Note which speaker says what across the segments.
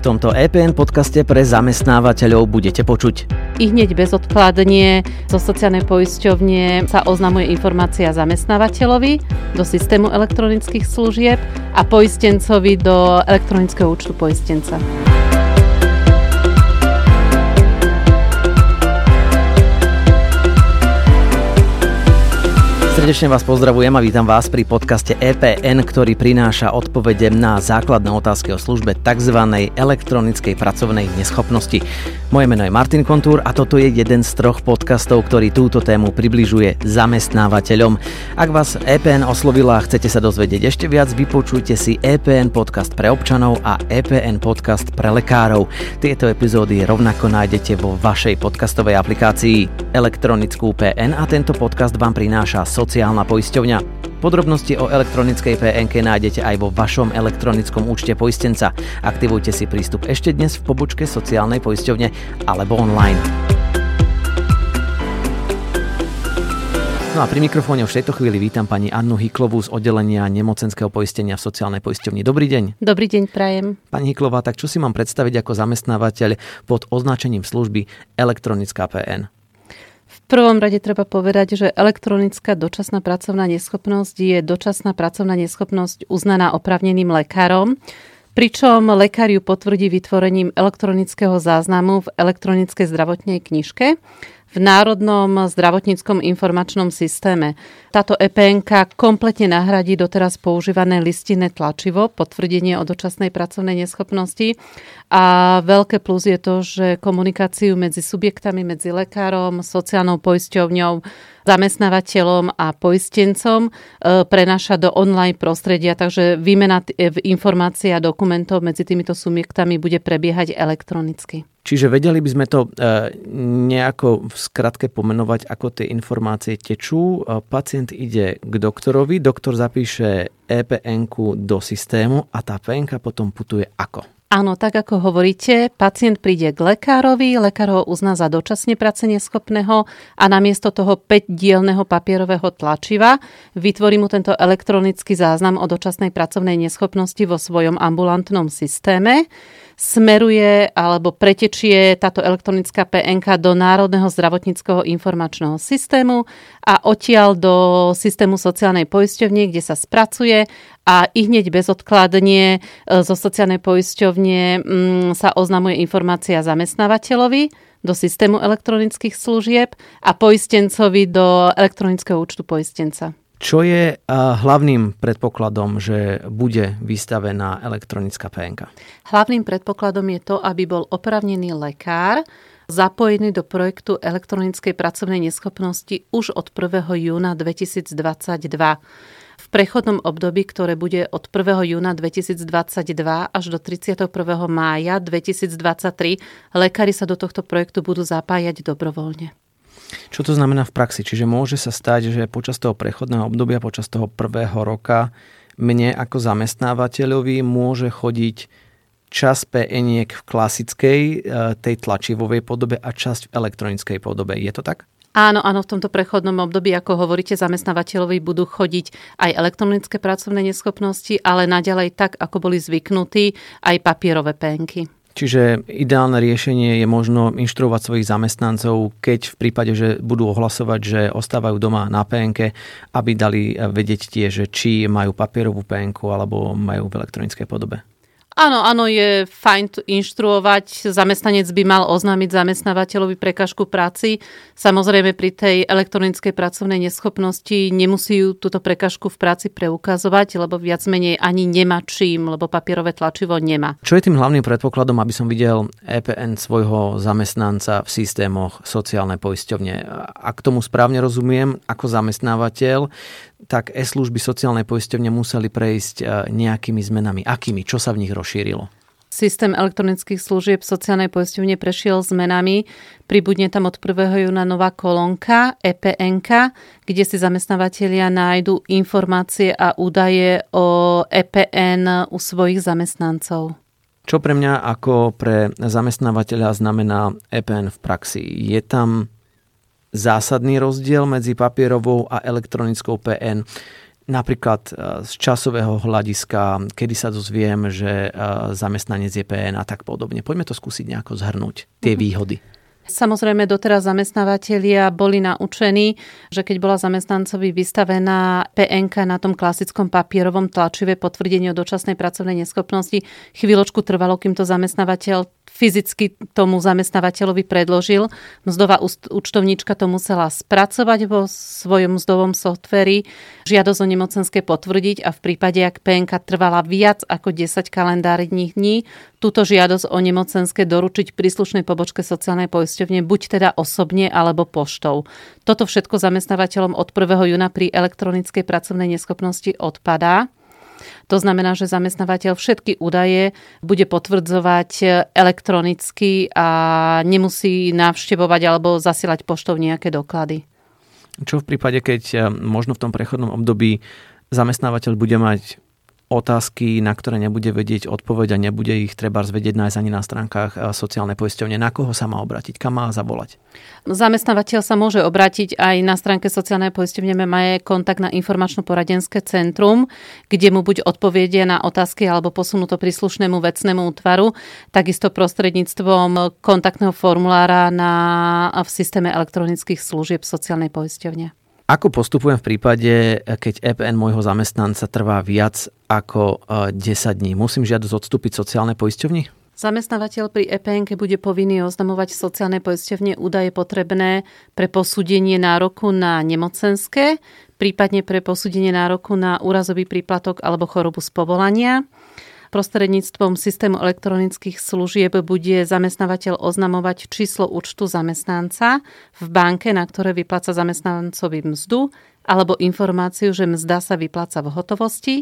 Speaker 1: v tomto EPN podcaste pre zamestnávateľov budete počuť.
Speaker 2: I hneď bezodkladne zo sociálnej poisťovne sa oznamuje informácia zamestnávateľovi do systému elektronických služieb a poistencovi do elektronického účtu poistenca.
Speaker 1: Srdečne vás pozdravujem a vítam vás pri podcaste EPN, ktorý prináša odpovede na základné otázky o službe tzv. elektronickej pracovnej neschopnosti. Moje meno je Martin Kontúr a toto je jeden z troch podcastov, ktorý túto tému približuje zamestnávateľom. Ak vás EPN oslovila a chcete sa dozvedieť ešte viac, vypočujte si EPN podcast pre občanov a EPN podcast pre lekárov. Tieto epizódy rovnako nájdete vo vašej podcastovej aplikácii elektronickú PN a tento podcast vám prináša sociálna poisťovňa. Podrobnosti o elektronickej PNK nájdete aj vo vašom elektronickom účte poistenca. Aktivujte si prístup ešte dnes v pobočke sociálnej poisťovne alebo online. No a pri mikrofóne už v tejto chvíli vítam pani Annu Hiklovú z oddelenia nemocenského poistenia v sociálnej poisťovni. Dobrý deň.
Speaker 2: Dobrý deň, prajem.
Speaker 1: Pani Hiklová, tak čo si mám predstaviť ako zamestnávateľ pod označením služby elektronická PN?
Speaker 2: Prvom rade treba povedať, že elektronická dočasná pracovná neschopnosť je dočasná pracovná neschopnosť uznaná opravneným lekárom, pričom lekár ju potvrdí vytvorením elektronického záznamu v elektronickej zdravotnej knižke v Národnom zdravotníckom informačnom systéme. Táto EPN kompletne nahradí doteraz používané listinné tlačivo, potvrdenie o dočasnej pracovnej neschopnosti a veľké plus je to, že komunikáciu medzi subjektami, medzi lekárom, sociálnou poisťovňou, zamestnávateľom a poistencom e, prenáša do online prostredia, takže výmena informácií a dokumentov medzi týmito subjektami bude prebiehať elektronicky.
Speaker 1: Čiže vedeli by sme to e, nejako v skratke pomenovať, ako tie informácie tečú. E, pacient ide k doktorovi, doktor zapíše EPN do systému a tá PN potom putuje ako?
Speaker 2: Áno, tak ako hovoríte, pacient príde k lekárovi, lekár ho uzná za dočasne práce neschopného a namiesto toho 5-dielného papierového tlačiva vytvorí mu tento elektronický záznam o dočasnej pracovnej neschopnosti vo svojom ambulantnom systéme smeruje alebo pretečie táto elektronická PNK do Národného zdravotníckého informačného systému a odtiaľ do systému sociálnej poisťovne, kde sa spracuje a i hneď bezodkladne e, zo sociálnej poisťovne mm, sa oznamuje informácia zamestnávateľovi do systému elektronických služieb a poistencovi do elektronického účtu poistenca.
Speaker 1: Čo je hlavným predpokladom, že bude vystavená elektronická PNK?
Speaker 2: Hlavným predpokladom je to, aby bol opravnený lekár zapojený do projektu elektronickej pracovnej neschopnosti už od 1. júna 2022. V prechodnom období, ktoré bude od 1. júna 2022 až do 31. mája 2023, lekári sa do tohto projektu budú zapájať dobrovoľne.
Speaker 1: Čo to znamená v praxi? Čiže môže sa stať, že počas toho prechodného obdobia, počas toho prvého roka mne ako zamestnávateľovi môže chodiť čas PNiek v klasickej e, tej tlačivovej podobe a časť v elektronickej podobe. Je to tak?
Speaker 2: Áno, áno, v tomto prechodnom období, ako hovoríte, zamestnávateľovi budú chodiť aj elektronické pracovné neschopnosti, ale naďalej tak, ako boli zvyknutí, aj papierové penky.
Speaker 1: Čiže ideálne riešenie je možno inštruovať svojich zamestnancov, keď v prípade, že budú ohlasovať, že ostávajú doma na PNK, aby dali vedieť tiež, či majú papierovú PNK alebo majú v elektronickej podobe.
Speaker 2: Áno, áno, je fajn inštruovať. Zamestnanec by mal oznámiť zamestnávateľovi prekažku práci. Samozrejme pri tej elektronickej pracovnej neschopnosti nemusí ju túto prekažku v práci preukazovať, lebo viac menej ani nemá čím, lebo papierové tlačivo nemá.
Speaker 1: Čo je tým hlavným predpokladom, aby som videl EPN svojho zamestnanca v systémoch sociálnej poisťovne? Ak tomu správne rozumiem, ako zamestnávateľ, tak e-služby sociálnej poisťovne museli prejsť e, nejakými zmenami. Akými? Čo sa v nich rozšírilo?
Speaker 2: Systém elektronických služieb sociálnej poisťovne prešiel zmenami. Pribudne tam od 1. júna nová kolónka EPN, kde si zamestnávateľia nájdu informácie a údaje o EPN u svojich zamestnancov.
Speaker 1: Čo pre mňa ako pre zamestnávateľa znamená EPN v praxi? Je tam zásadný rozdiel medzi papierovou a elektronickou PN. napríklad e, z časového hľadiska, kedy sa dozviem, že e, zamestnanec je PN a tak podobne. Poďme to skúsiť nejako zhrnúť, tie mhm. výhody.
Speaker 2: Samozrejme, doteraz zamestnávateľia boli naučení, že keď bola zamestnancovi vystavená PNK na tom klasickom papierovom tlačive potvrdenie o dočasnej pracovnej neschopnosti, chvíľočku trvalo, kým to zamestnávateľ fyzicky tomu zamestnávateľovi predložil. Mzdová účtovníčka to musela spracovať vo svojom mzdovom softveri, žiadosť o nemocenské potvrdiť a v prípade, ak PNK trvala viac ako 10 kalendárnych dní, túto žiadosť o nemocenské doručiť príslušnej pobočke sociálnej poisťovne buď teda osobne alebo poštou. Toto všetko zamestnávateľom od 1. júna pri elektronickej pracovnej neschopnosti odpadá. To znamená, že zamestnávateľ všetky údaje bude potvrdzovať elektronicky a nemusí navštevovať alebo zasielať poštou nejaké doklady.
Speaker 1: Čo v prípade, keď eh, možno v tom prechodnom období zamestnávateľ bude mať otázky, na ktoré nebude vedieť odpoveď a nebude ich treba zvedieť nájsť ani na stránkach eh, sociálnej poisťovne. Na koho sa má obratiť? Kam má zavolať?
Speaker 2: Zamestnávateľ sa môže obrátiť aj na stránke sociálnej poisťovne má kontakt na informačno-poradenské centrum, kde mu buď odpovedie na otázky alebo posunú to príslušnému vecnému útvaru, takisto prostredníctvom kontaktného formulára na, v systéme elektronických služieb sociálnej poisťovne.
Speaker 1: Ako postupujem v prípade, keď EPN môjho zamestnanca trvá viac ako 10 e, dní? Musím žiadosť odstúpiť sociálnej poisťovni?
Speaker 2: Zamestnávateľ pri EPN bude povinný oznamovať sociálnej poisťovne údaje potrebné pre posúdenie nároku na nemocenské, prípadne pre posúdenie nároku na úrazový príplatok alebo chorobu z povolania. Prostredníctvom systému elektronických služieb bude zamestnávateľ oznamovať číslo účtu zamestnanca v banke, na ktoré vypláca zamestnancovi mzdu, alebo informáciu, že mzda sa vypláca v hotovosti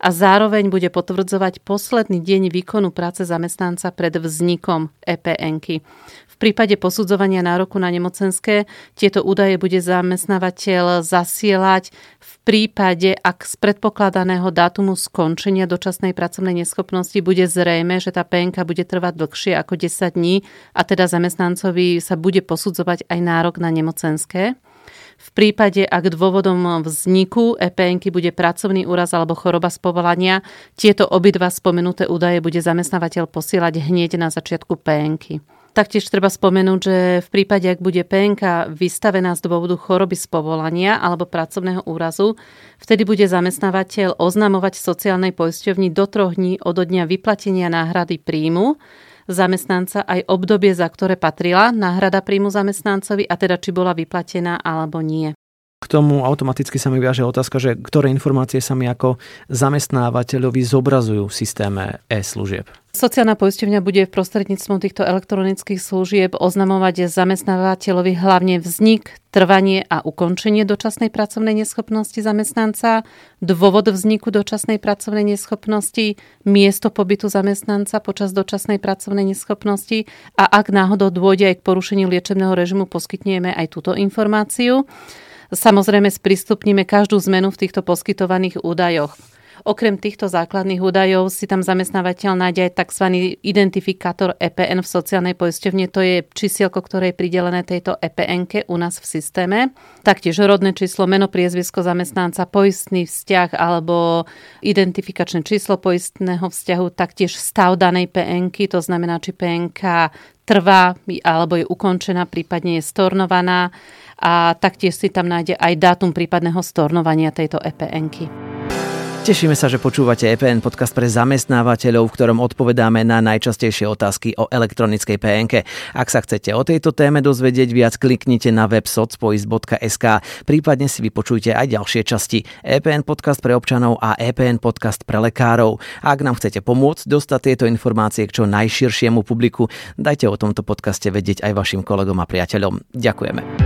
Speaker 2: a zároveň bude potvrdzovať posledný deň výkonu práce zamestnanca pred vznikom EPN-ky prípade posudzovania nároku na nemocenské tieto údaje bude zamestnávateľ zasielať v prípade, ak z predpokladaného dátumu skončenia dočasnej pracovnej neschopnosti bude zrejme, že tá PNK bude trvať dlhšie ako 10 dní a teda zamestnancovi sa bude posudzovať aj nárok na nemocenské. V prípade, ak dôvodom vzniku EPN bude pracovný úraz alebo choroba z povolania, tieto obidva spomenuté údaje bude zamestnávateľ posielať hneď na začiatku PNK. Taktiež treba spomenúť, že v prípade, ak bude PNK vystavená z dôvodu choroby z povolania alebo pracovného úrazu, vtedy bude zamestnávateľ oznamovať sociálnej poisťovni do troch dní od dňa vyplatenia náhrady príjmu zamestnanca aj obdobie, za ktoré patrila náhrada príjmu zamestnancovi a teda či bola vyplatená alebo nie.
Speaker 1: K tomu automaticky sa mi viaže otázka, že ktoré informácie sa mi ako zamestnávateľovi zobrazujú v systéme e-služieb.
Speaker 2: Sociálna poisťovňa bude prostredníctvom týchto elektronických služieb oznamovať zamestnávateľovi hlavne vznik, trvanie a ukončenie dočasnej pracovnej neschopnosti zamestnanca, dôvod vzniku dočasnej pracovnej neschopnosti, miesto pobytu zamestnanca počas dočasnej pracovnej neschopnosti a ak náhodou dôjde aj k porušeniu liečebného režimu, poskytneme aj túto informáciu. Samozrejme sprístupníme každú zmenu v týchto poskytovaných údajoch. Okrem týchto základných údajov si tam zamestnávateľ nájde aj tzv. identifikátor EPN v sociálnej poisťovne. To je čísielko, ktoré je pridelené tejto epn u nás v systéme. Taktiež rodné číslo, meno, priezvisko zamestnanca, poistný vzťah alebo identifikačné číslo poistného vzťahu, taktiež stav danej PN, to znamená, či PNK trvá alebo je ukončená, prípadne je stornovaná a taktiež si tam nájde aj dátum prípadného stornovania tejto EPN-ky.
Speaker 1: Tešíme sa, že počúvate EPN podcast pre zamestnávateľov, v ktorom odpovedáme na najčastejšie otázky o elektronickej PNK. Ak sa chcete o tejto téme dozvedieť viac, kliknite na web socpoist.sk, prípadne si vypočujte aj ďalšie časti. EPN podcast pre občanov a EPN podcast pre lekárov. Ak nám chcete pomôcť dostať tieto informácie k čo najširšiemu publiku, dajte o tomto podcaste vedieť aj vašim kolegom a priateľom. Ďakujeme.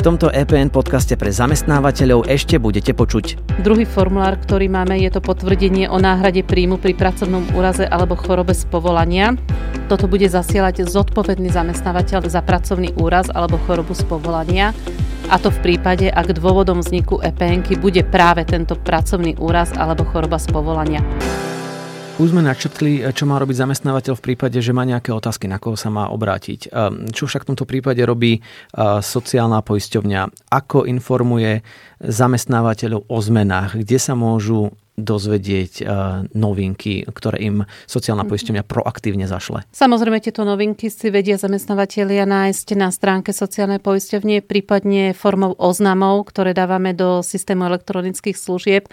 Speaker 1: V tomto EPN podcaste pre zamestnávateľov ešte budete počuť.
Speaker 2: Druhý formulár, ktorý máme, je to potvrdenie o náhrade príjmu pri pracovnom úraze alebo chorobe z povolania. Toto bude zasielať zodpovedný zamestnávateľ za pracovný úraz alebo chorobu z povolania. A to v prípade, ak dôvodom vzniku EPN bude práve tento pracovný úraz alebo choroba z povolania.
Speaker 1: Už sme načrtli, čo má robiť zamestnávateľ v prípade, že má nejaké otázky, na koho sa má obrátiť. Ehm, čo však v tomto prípade robí e, sociálna poisťovňa? Ako informuje zamestnávateľov o zmenách? Kde sa môžu dozvedieť e, novinky, ktoré im sociálna mhm. poisťovňa proaktívne zašle?
Speaker 2: Samozrejme, tieto novinky si vedia zamestnávateľia nájsť na stránke sociálnej poisťovne, prípadne formou oznamov, ktoré dávame do systému elektronických služieb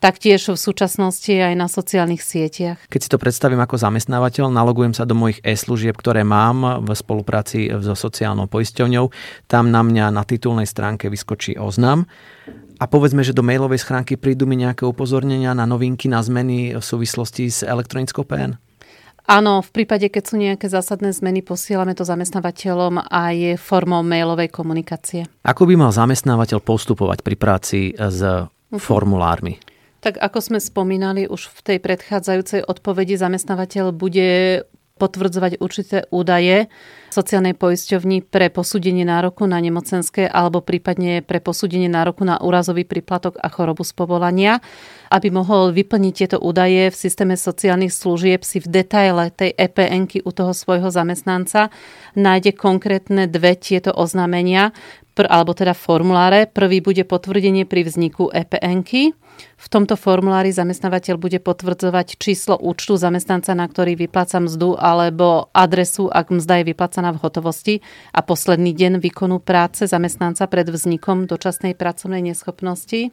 Speaker 2: taktiež v súčasnosti aj na sociálnych sieťach.
Speaker 1: Keď si to predstavím ako zamestnávateľ, nalogujem sa do mojich e-služieb, ktoré mám v spolupráci so sociálnou poisťovňou. Tam na mňa na titulnej stránke vyskočí oznam. A povedzme, že do mailovej schránky prídu mi nejaké upozornenia na novinky, na zmeny v súvislosti s elektronickou PN?
Speaker 2: Áno, v prípade, keď sú nejaké zásadné zmeny, posielame to zamestnávateľom aj formou mailovej komunikácie.
Speaker 1: Ako by mal zamestnávateľ postupovať pri práci s mhm. formulármi?
Speaker 2: Tak ako sme spomínali už v tej predchádzajúcej odpovedi, zamestnávateľ bude potvrdzovať určité údaje sociálnej poisťovni pre posúdenie nároku na nemocenské alebo prípadne pre posúdenie nároku na úrazový príplatok a chorobu z povolania. Aby mohol vyplniť tieto údaje v systéme sociálnych služieb si v detaile tej EPN-ky u toho svojho zamestnanca nájde konkrétne dve tieto oznámenia, alebo teda formuláre. Prvý bude potvrdenie pri vzniku EPN-ky. V tomto formulári zamestnávateľ bude potvrdzovať číslo účtu zamestnanca, na ktorý vypláca mzdu, alebo adresu, ak mzda je vyplácaná v hotovosti a posledný deň výkonu práce zamestnanca pred vznikom dočasnej pracovnej neschopnosti.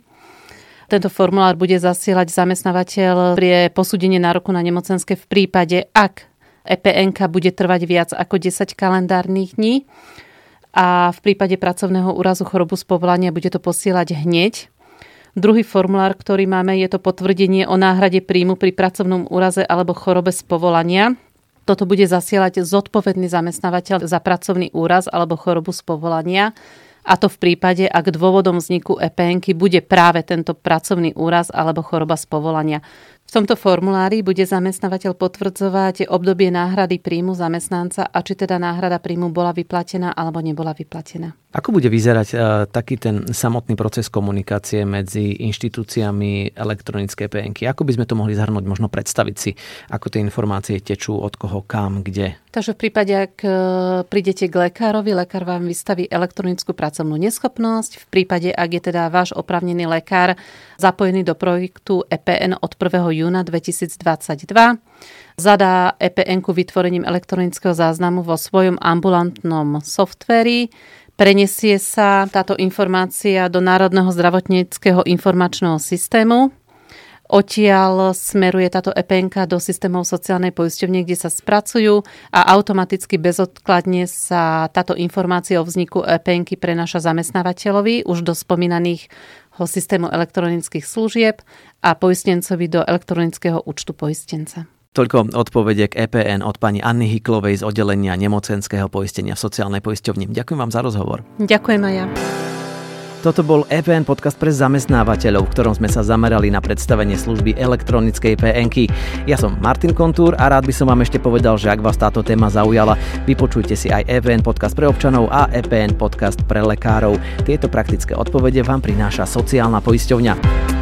Speaker 2: Tento formulár bude zasielať zamestnávateľ pri posúdení nároku na nemocenské v prípade, ak EPN bude trvať viac ako 10 kalendárnych dní a v prípade pracovného úrazu chorobu z povolania bude to posielať hneď. Druhý formulár, ktorý máme, je to potvrdenie o náhrade príjmu pri pracovnom úraze alebo chorobe z povolania. Toto bude zasielať zodpovedný zamestnávateľ za pracovný úraz alebo chorobu z povolania. A to v prípade, ak dôvodom vzniku EPN bude práve tento pracovný úraz alebo choroba z povolania. V tomto formulári bude zamestnávateľ potvrdzovať obdobie náhrady príjmu zamestnanca a či teda náhrada príjmu bola vyplatená alebo nebola vyplatená.
Speaker 1: Ako bude vyzerať uh, taký ten samotný proces komunikácie medzi inštitúciami elektronické PNK? Ako by sme to mohli zhrnúť, možno predstaviť si, ako tie informácie tečú, od koho, kam, kde?
Speaker 2: Takže v prípade, ak e, prídete k lekárovi, lekár vám vystaví elektronickú pracovnú neschopnosť. V prípade, ak je teda váš opravnený lekár zapojený do projektu EPN od 1 júna 2022. Zadá EPN vytvorením elektronického záznamu vo svojom ambulantnom softveri. Prenesie sa táto informácia do Národného zdravotníckého informačného systému. Odtiaľ smeruje táto EPN do systémov sociálnej poisťovne, kde sa spracujú a automaticky bezodkladne sa táto informácia o vzniku EPN prenáša zamestnávateľovi už do spomínaných systému elektronických služieb a poistencovi do elektronického účtu poistenca.
Speaker 1: Toľko odpovede k EPN od pani Anny Hiklovej z oddelenia nemocenského poistenia v sociálnej poisťovni. Ďakujem vám za rozhovor.
Speaker 2: Ďakujem aj ja.
Speaker 1: Toto bol EPN podcast pre zamestnávateľov, v ktorom sme sa zamerali na predstavenie služby elektronickej PNky. Ja som Martin Kontúr a rád by som vám ešte povedal, že ak vás táto téma zaujala, vypočujte si aj EPN podcast pre občanov a EPN podcast pre lekárov. Tieto praktické odpovede vám prináša sociálna poisťovňa.